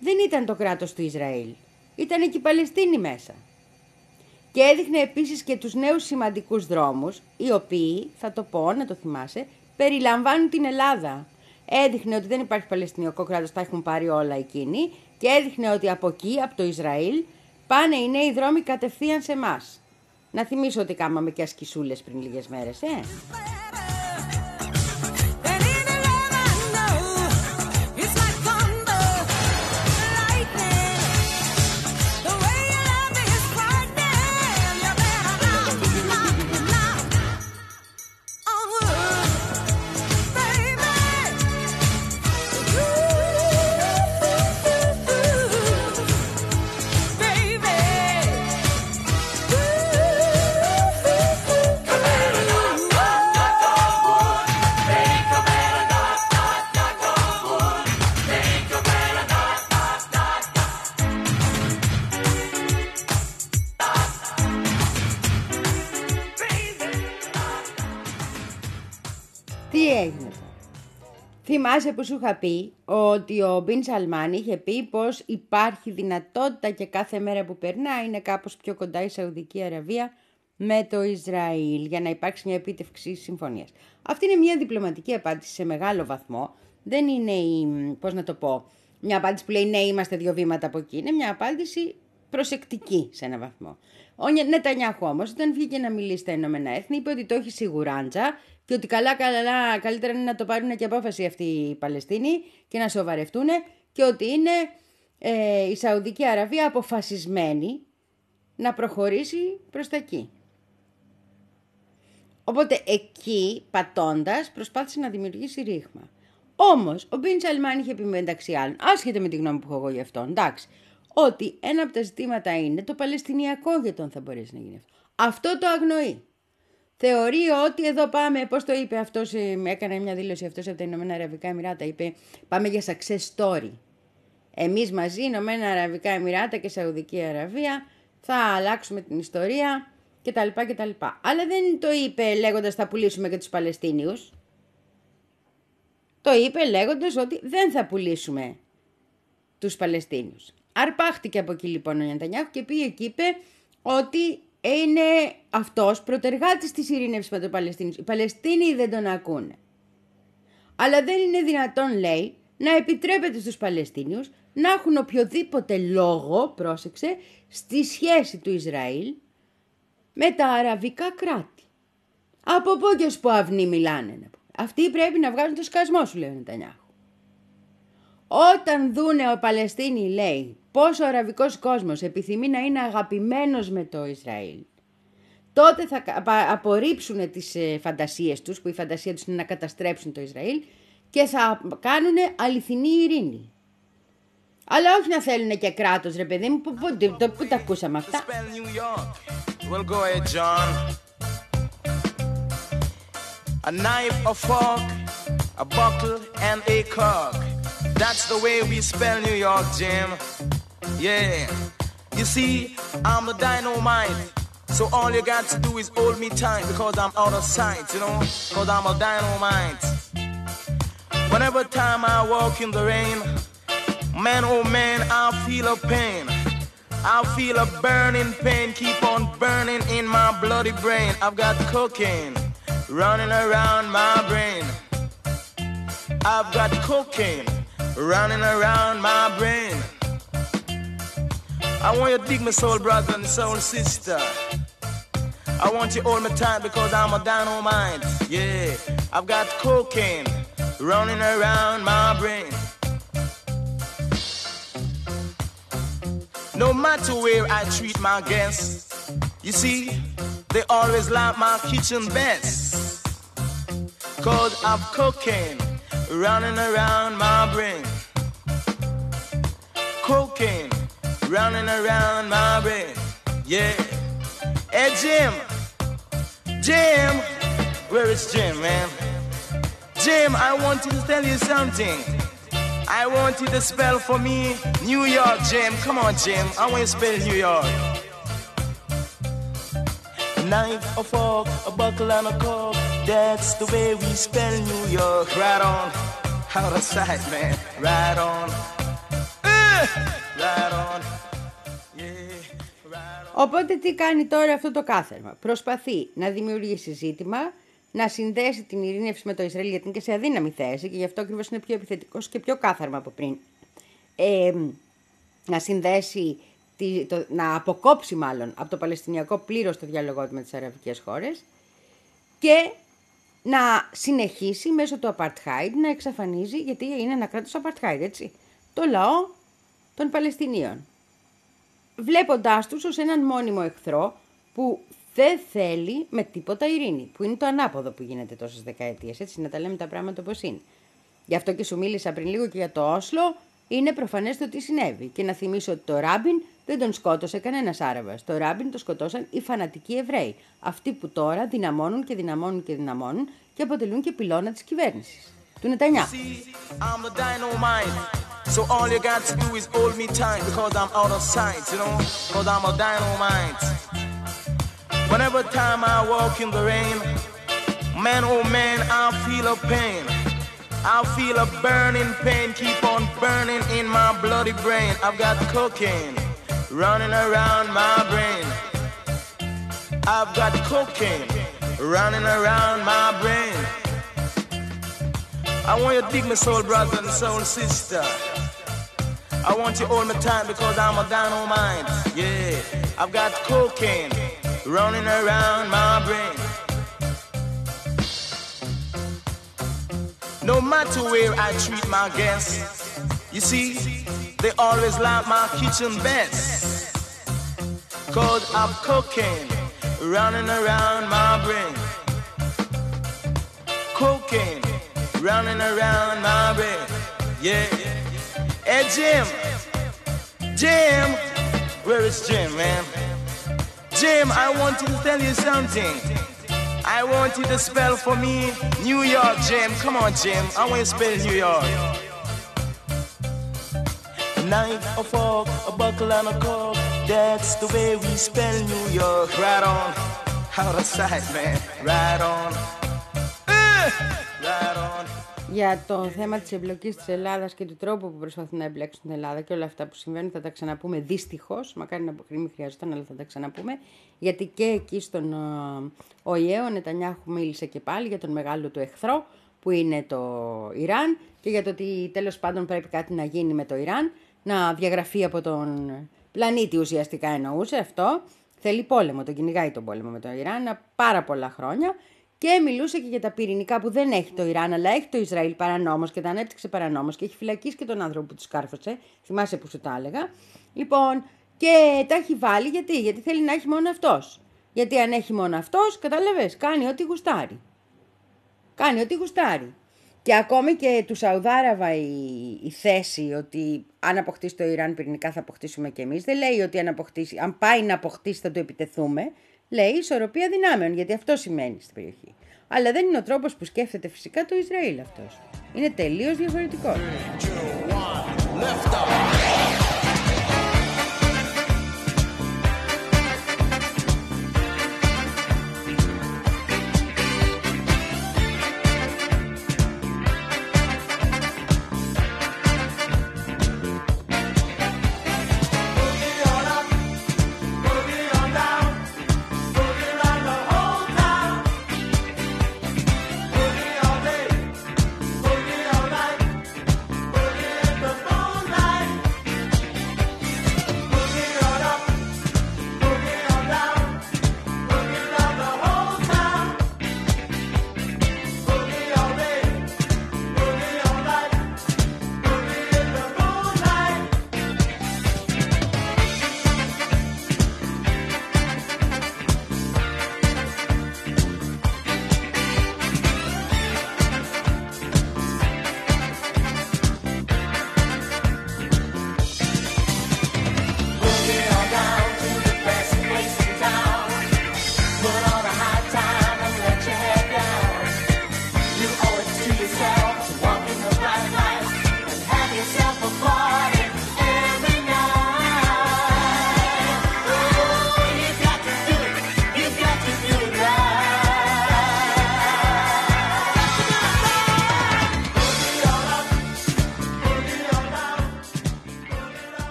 [SPEAKER 1] δεν ήταν το κράτος του Ισραήλ. Ήταν εκεί οι Παλαιστίνοι μέσα. Και έδειχνε επίσης και τους νέους σημαντικούς δρόμους, οι οποίοι, θα το πω, να το θυμάσαι, περιλαμβάνουν την Ελλάδα. Έδειχνε ότι δεν υπάρχει Παλαιστινιακό κράτος, τα έχουν πάρει όλα εκείνοι και έδειχνε ότι από εκεί, από το Ισραήλ, πάνε οι νέοι δρόμοι κατευθείαν σε εμάς. Να θυμίσω ότι κάμαμε και ασκησούλες πριν λίγες μέρες, ε. Θυμάσαι που σου είχα πει ότι ο Μπιν Σαλμάν είχε πει πως υπάρχει δυνατότητα και κάθε μέρα που περνά είναι κάπως πιο κοντά η Σαουδική Αραβία με το Ισραήλ για να υπάρξει μια επίτευξη συμφωνίας. Αυτή είναι μια διπλωματική απάντηση σε μεγάλο βαθμό. Δεν είναι η, πώς να το πω, μια απάντηση που λέει ναι είμαστε δύο βήματα από εκεί. Είναι μια απάντηση προσεκτική σε ένα βαθμό. Ο Νε- Νετανιάχου όμως, όταν βγήκε να μιλήσει στα Ηνωμένα Έθνη, είπε ότι το έχει σιγουράντζα και ότι καλά, καλά, καλύτερα είναι να το πάρουν και απόφαση αυτοί οι Παλαιστίνοι και να σοβαρευτούν και ότι είναι ε, η Σαουδική Αραβία αποφασισμένη να προχωρήσει προς τα εκεί. Οπότε εκεί, πατώντας, προσπάθησε να δημιουργήσει ρήγμα. Όμως, ο Μπιν Σαλμάν είχε πει μεταξύ άλλων, άσχετα με τη γνώμη που έχω εγώ γι' αυτό, εντάξει, ότι ένα από τα ζητήματα είναι το Παλαιστινιακό για τον θα μπορέσει να γίνει αυτό. Αυτό το αγνοεί. Θεωρεί ότι εδώ πάμε, πώς το είπε αυτός, ε, έκανε μια δήλωση αυτός από τα Ηνωμένα Αραβικά Εμμυράτα, είπε πάμε για success story. Εμείς μαζί, Ηνωμένα Αραβικά Εμμυράτα και Σαουδική Αραβία, θα αλλάξουμε την ιστορία κτλ. κτλ. Αλλά δεν το είπε λέγοντας θα πουλήσουμε και τους Παλαιστίνιους. Το είπε λέγοντας ότι δεν θα πουλήσουμε τους Παλαιστίνιους. Αρπάχτηκε από εκεί λοιπόν ο Νιαντανιάχου και πήγε και είπε ότι είναι αυτός προτεργάτης της ειρήνευσης με τους Παλαιστίνιους. Οι Παλαιστίνοι δεν τον ακούνε. Αλλά δεν είναι δυνατόν, λέει, να επιτρέπεται στους Παλαιστίνιους να έχουν οποιοδήποτε λόγο, πρόσεξε, στη σχέση του Ισραήλ με τα αραβικά κράτη. Από πού και ως που αυνή μιλάνε. να πούμε. Αυτοί πρέπει να βγάζουν το σκασμό σου, λέει ο Νετανιάχου. Όταν δούνε ο Παλαιστίνοι, λέει, πόσο ο αραβικός κόσμος επιθυμεί να είναι αγαπημένος με το Ισραήλ, τότε θα απα- απορρίψουν τις ε, φαντασίες τους, που η φαντασία τους είναι να καταστρέψουν το Ισραήλ, και θα κάνουν αληθινή ειρήνη. Αλλά όχι να θέλουν και κράτος, ρε παιδί μου, πού, πού, πού, πού τα ακούσαμε αυτά.
[SPEAKER 5] Spell New York. Well, go ahead, John. A knife, a fork, a buckle, and a cork. That's the way we spell New York, Jim. Yeah. You see, I'm the dynamite. So all you got to do is hold me tight because I'm out of sight, you know? Because I'm a dynamite. Whenever time I walk in the rain, man, oh man, I feel a pain. I feel a burning pain keep on burning in my bloody brain. I've got cocaine running around my brain. I've got cocaine running around my brain. I want you to dig my soul brother and soul sister. I want you all me time because I'm a dynamite. Yeah, I've got cocaine running around my brain. No matter where I treat my guests, you see, they always like my kitchen best. Cause I've cocaine running around my brain. Cocaine running around my brain. Yeah. Hey, Jim. Jim. Where is Jim, man? Jim, I wanted to tell you something. I want you to spell for me New York, Jim. Come on, Jim. I want you to spell New York. A knife, a fork, a buckle, and a cork. That's the way we spell New York. Right on. Out of sight, man. Right on. Uh,
[SPEAKER 1] Οπότε τι κάνει τώρα αυτό το κάθερμα. Προσπαθεί να δημιουργήσει ζήτημα, να συνδέσει την ειρήνευση με το Ισραήλ γιατί είναι και σε αδύναμη θέση και γι' αυτό ακριβώς είναι πιο επιθετικός και πιο κάθαρμα από πριν. Ε, να συνδέσει, τη, το, να αποκόψει μάλλον από το Παλαιστινιακό πλήρως το διάλογό του με τις αραβικές χώρες και να συνεχίσει μέσω του Apartheid να εξαφανίζει, γιατί είναι ένα κράτος Apartheid, έτσι, το λαό των Παλαιστινίων βλέποντάς τους ως έναν μόνιμο εχθρό που δεν θέλει με τίποτα ειρήνη, που είναι το ανάποδο που γίνεται τόσες δεκαετίες, έτσι, να τα λέμε τα πράγματα όπως είναι. Γι' αυτό και σου μίλησα πριν λίγο και για το Όσλο, είναι προφανές το τι συνέβη. Και να θυμίσω ότι το Ράμπιν δεν τον σκότωσε κανένας Άραβας. Το Ράμπιν το σκοτώσαν οι φανατικοί Εβραίοι. Αυτοί που τώρα δυναμώνουν και δυναμώνουν και δυναμώνουν και αποτελούν και πυλώνα της κυβέρνησης. Του Νετανιάχου.
[SPEAKER 5] So all you got to do is hold me tight because I'm out of sight, you know? Because I'm a dynamite. Whenever time I walk in the rain, man, oh man, I feel a pain. I feel a burning pain keep on burning in my bloody brain. I've got cocaine running around my brain. I've got cocaine running around my brain. I want you to dig my soul brother and soul sister. I want you all the time because I'm a dynamite. Yeah, I've got cocaine running around my brain. No matter where I treat my guests, you see, they always like my kitchen best. Cause I'm cocaine running around my brain. Cocaine running around my brain. Yeah. Hey Jim, Jim, where is Jim, man? Jim, I want to tell you something. I want you to spell for me New York, Jim. Come on, Jim. I want you to spell New York. A knife, a fork, a buckle, and a cork. That's the way we spell New York. Right on. Out of sight, man. Right on. Right on.
[SPEAKER 1] Για το θέμα της εμπλοκής της Ελλάδας και του τρόπου που προσπαθούν να εμπλέξουν την Ελλάδα και όλα αυτά που συμβαίνουν θα τα ξαναπούμε δυστυχώς, μακάρι να μην χρειαζόταν αλλά θα τα ξαναπούμε, γιατί και εκεί στον ε, ΟΗΕ ο Νετανιάχου μίλησε και πάλι για τον μεγάλο του εχθρό που είναι το Ιράν και για το ότι τέλος πάντων πρέπει κάτι να γίνει με το Ιράν, να διαγραφεί από τον πλανήτη ουσιαστικά εννοούσε αυτό. Θέλει πόλεμο, τον κυνηγάει τον πόλεμο με το Ιράν πάρα πολλά χρόνια και μιλούσε και για τα πυρηνικά που δεν έχει το Ιράν, αλλά έχει το Ισραήλ παρανόμως και τα ανέπτυξε παρανόμως και έχει φυλακίσει και τον άνθρωπο που του κάρφωσε. Θυμάσαι που σου τα έλεγα. Λοιπόν, και τα έχει βάλει γιατί, γιατί θέλει να έχει μόνο αυτός. Γιατί αν έχει μόνο αυτός, κατάλαβες, κάνει ό,τι γουστάρει. Κάνει ό,τι γουστάρει. Και ακόμη και του Σαουδάραβα η, η θέση ότι αν αποκτήσει το Ιράν πυρηνικά θα αποκτήσουμε κι εμείς, δεν λέει ότι αν, αποκτήσει, αν πάει να αποκτήσει θα το επιτεθούμε, λέει ισορροπία δυνάμεων, γιατί αυτό σημαίνει στην περιοχή. Αλλά δεν είναι ο τρόπος που σκέφτεται φυσικά το Ισραήλ αυτός. Είναι τελείως διαφορετικός.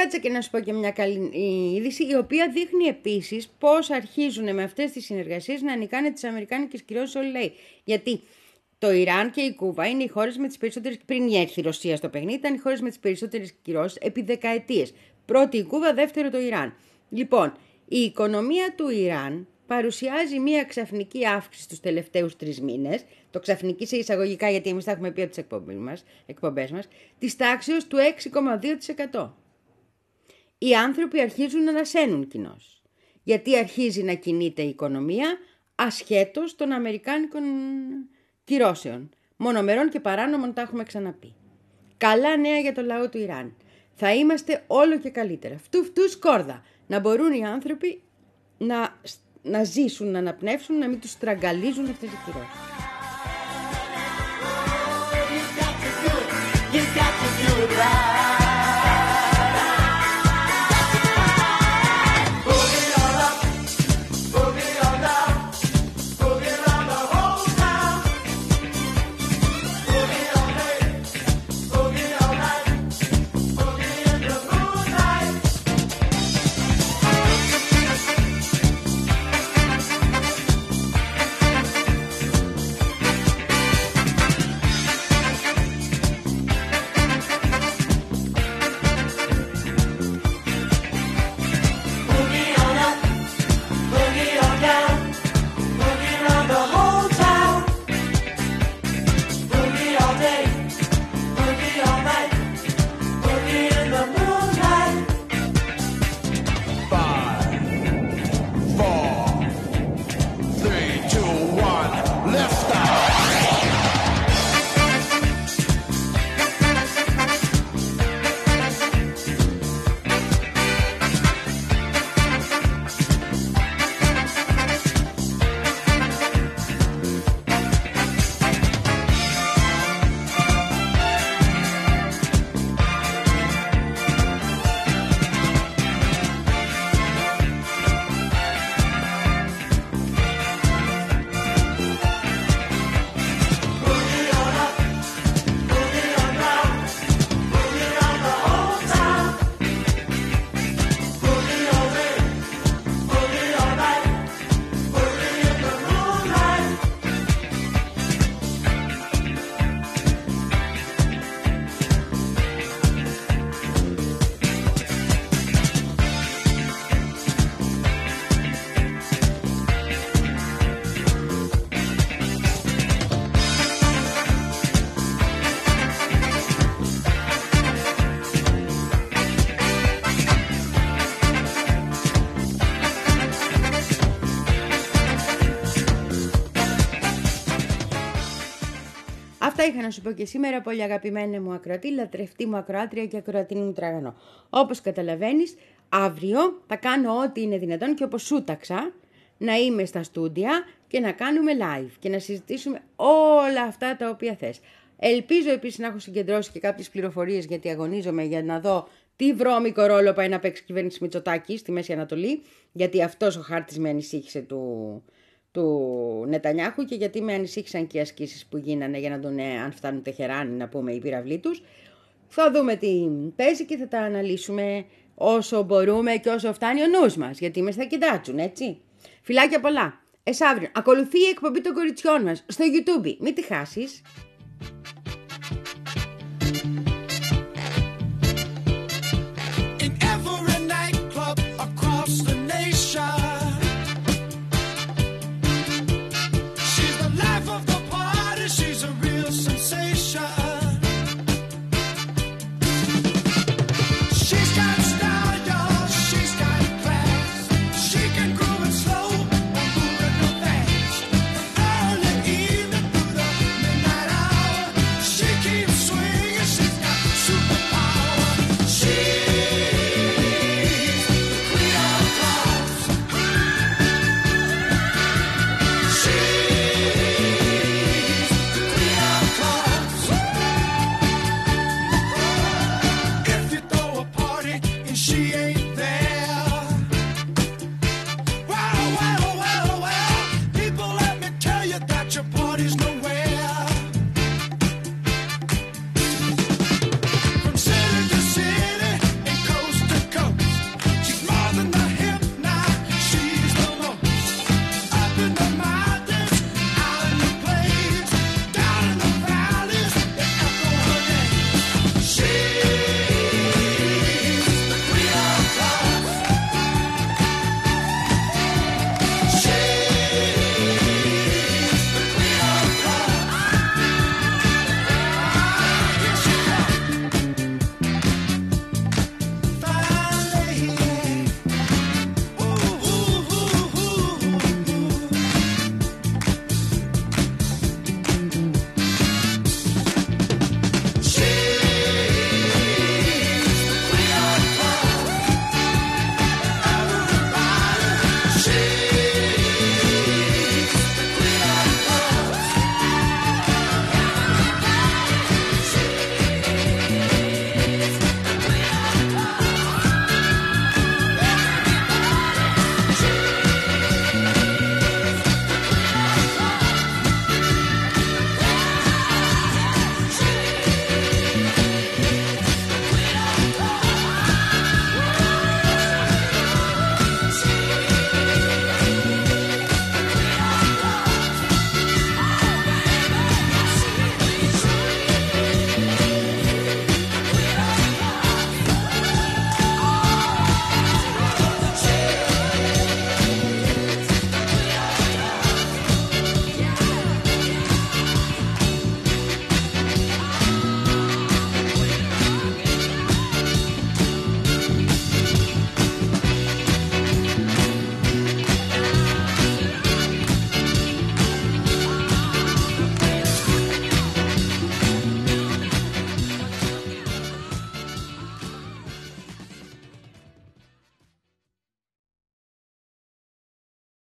[SPEAKER 1] Κάτσε και να σου πω και μια καλή είδηση, η οποία δείχνει επίσης πώς αρχίζουν με αυτές τις συνεργασίες να νικάνε τις Αμερικάνικες κυρώσεις όλοι λέει. Γιατί το Ιράν και η Κούβα είναι οι χώρες με τις περισσότερες. Πριν έρθει η Ρωσία στο παιχνίδι, ήταν οι χώρες με τις περισσότερες κυρώσεις επί δεκαετίες. Πρώτη η Κούβα, δεύτερο το Ιράν. Λοιπόν, η οικονομία του Ιράν παρουσιάζει μία ξαφνική αύξηση τους τελευταίους τρεις μήνες, το ξαφνική σε εισαγωγικά γιατί εμείς τα έχουμε πει από τις εκπομπές μας, εκπομπές μας, της τάξεως του 6,2%. Οι άνθρωποι αρχίζουν να ανασένουν κοινώς. Γιατί αρχίζει να κινείται η οικονομία ασχέτως των Αμερικάνικων κυρώσεων. Μονομερών και παράνομων τα έχουμε ξαναπεί. Καλά νέα για το λαό του Ιράν. Θα είμαστε όλο και καλύτερα. Φτου φτου σκόρδα. Να μπορούν οι άνθρωποι να, να ζήσουν, να αναπνεύσουν, να μην τους στραγγαλίζουν αυτές οι κυρώσεις.
[SPEAKER 6] Boogie on down, boogie around the
[SPEAKER 1] είχα να σου πω και σήμερα, πολύ αγαπημένη μου ακροατή, λατρευτή μου ακροάτρια και ακροατίνη μου τραγανό. Όπως καταλαβαίνεις, αύριο θα κάνω ό,τι είναι δυνατόν και όπως σούταξα, να είμαι στα στούντια και να κάνουμε live και να συζητήσουμε όλα αυτά τα οποία θες. Ελπίζω επίσης να έχω συγκεντρώσει και κάποιες πληροφορίες γιατί αγωνίζομαι για να δω τι βρώμικο ρόλο πάει να παίξει η κυβέρνηση Μητσοτάκη στη Μέση Ανατολή, γιατί αυτός ο χάρτης με ανησύχησε του, του Νετανιάχου και γιατί με ανησύχησαν και οι ασκήσεις που γίνανε για να τον, ε, αν φτάνουν τεχεράνι, να πούμε, οι πυραυλοί τους. Θα δούμε τι παίζει και θα τα αναλύσουμε όσο μπορούμε και όσο φτάνει ο νους μας, γιατί είμαστε στα κοιτάτσουν, έτσι. Φιλάκια πολλά. Εσάβριο, ακολουθεί η εκπομπή των κοριτσιών μας στο YouTube. Μην τη χάσεις.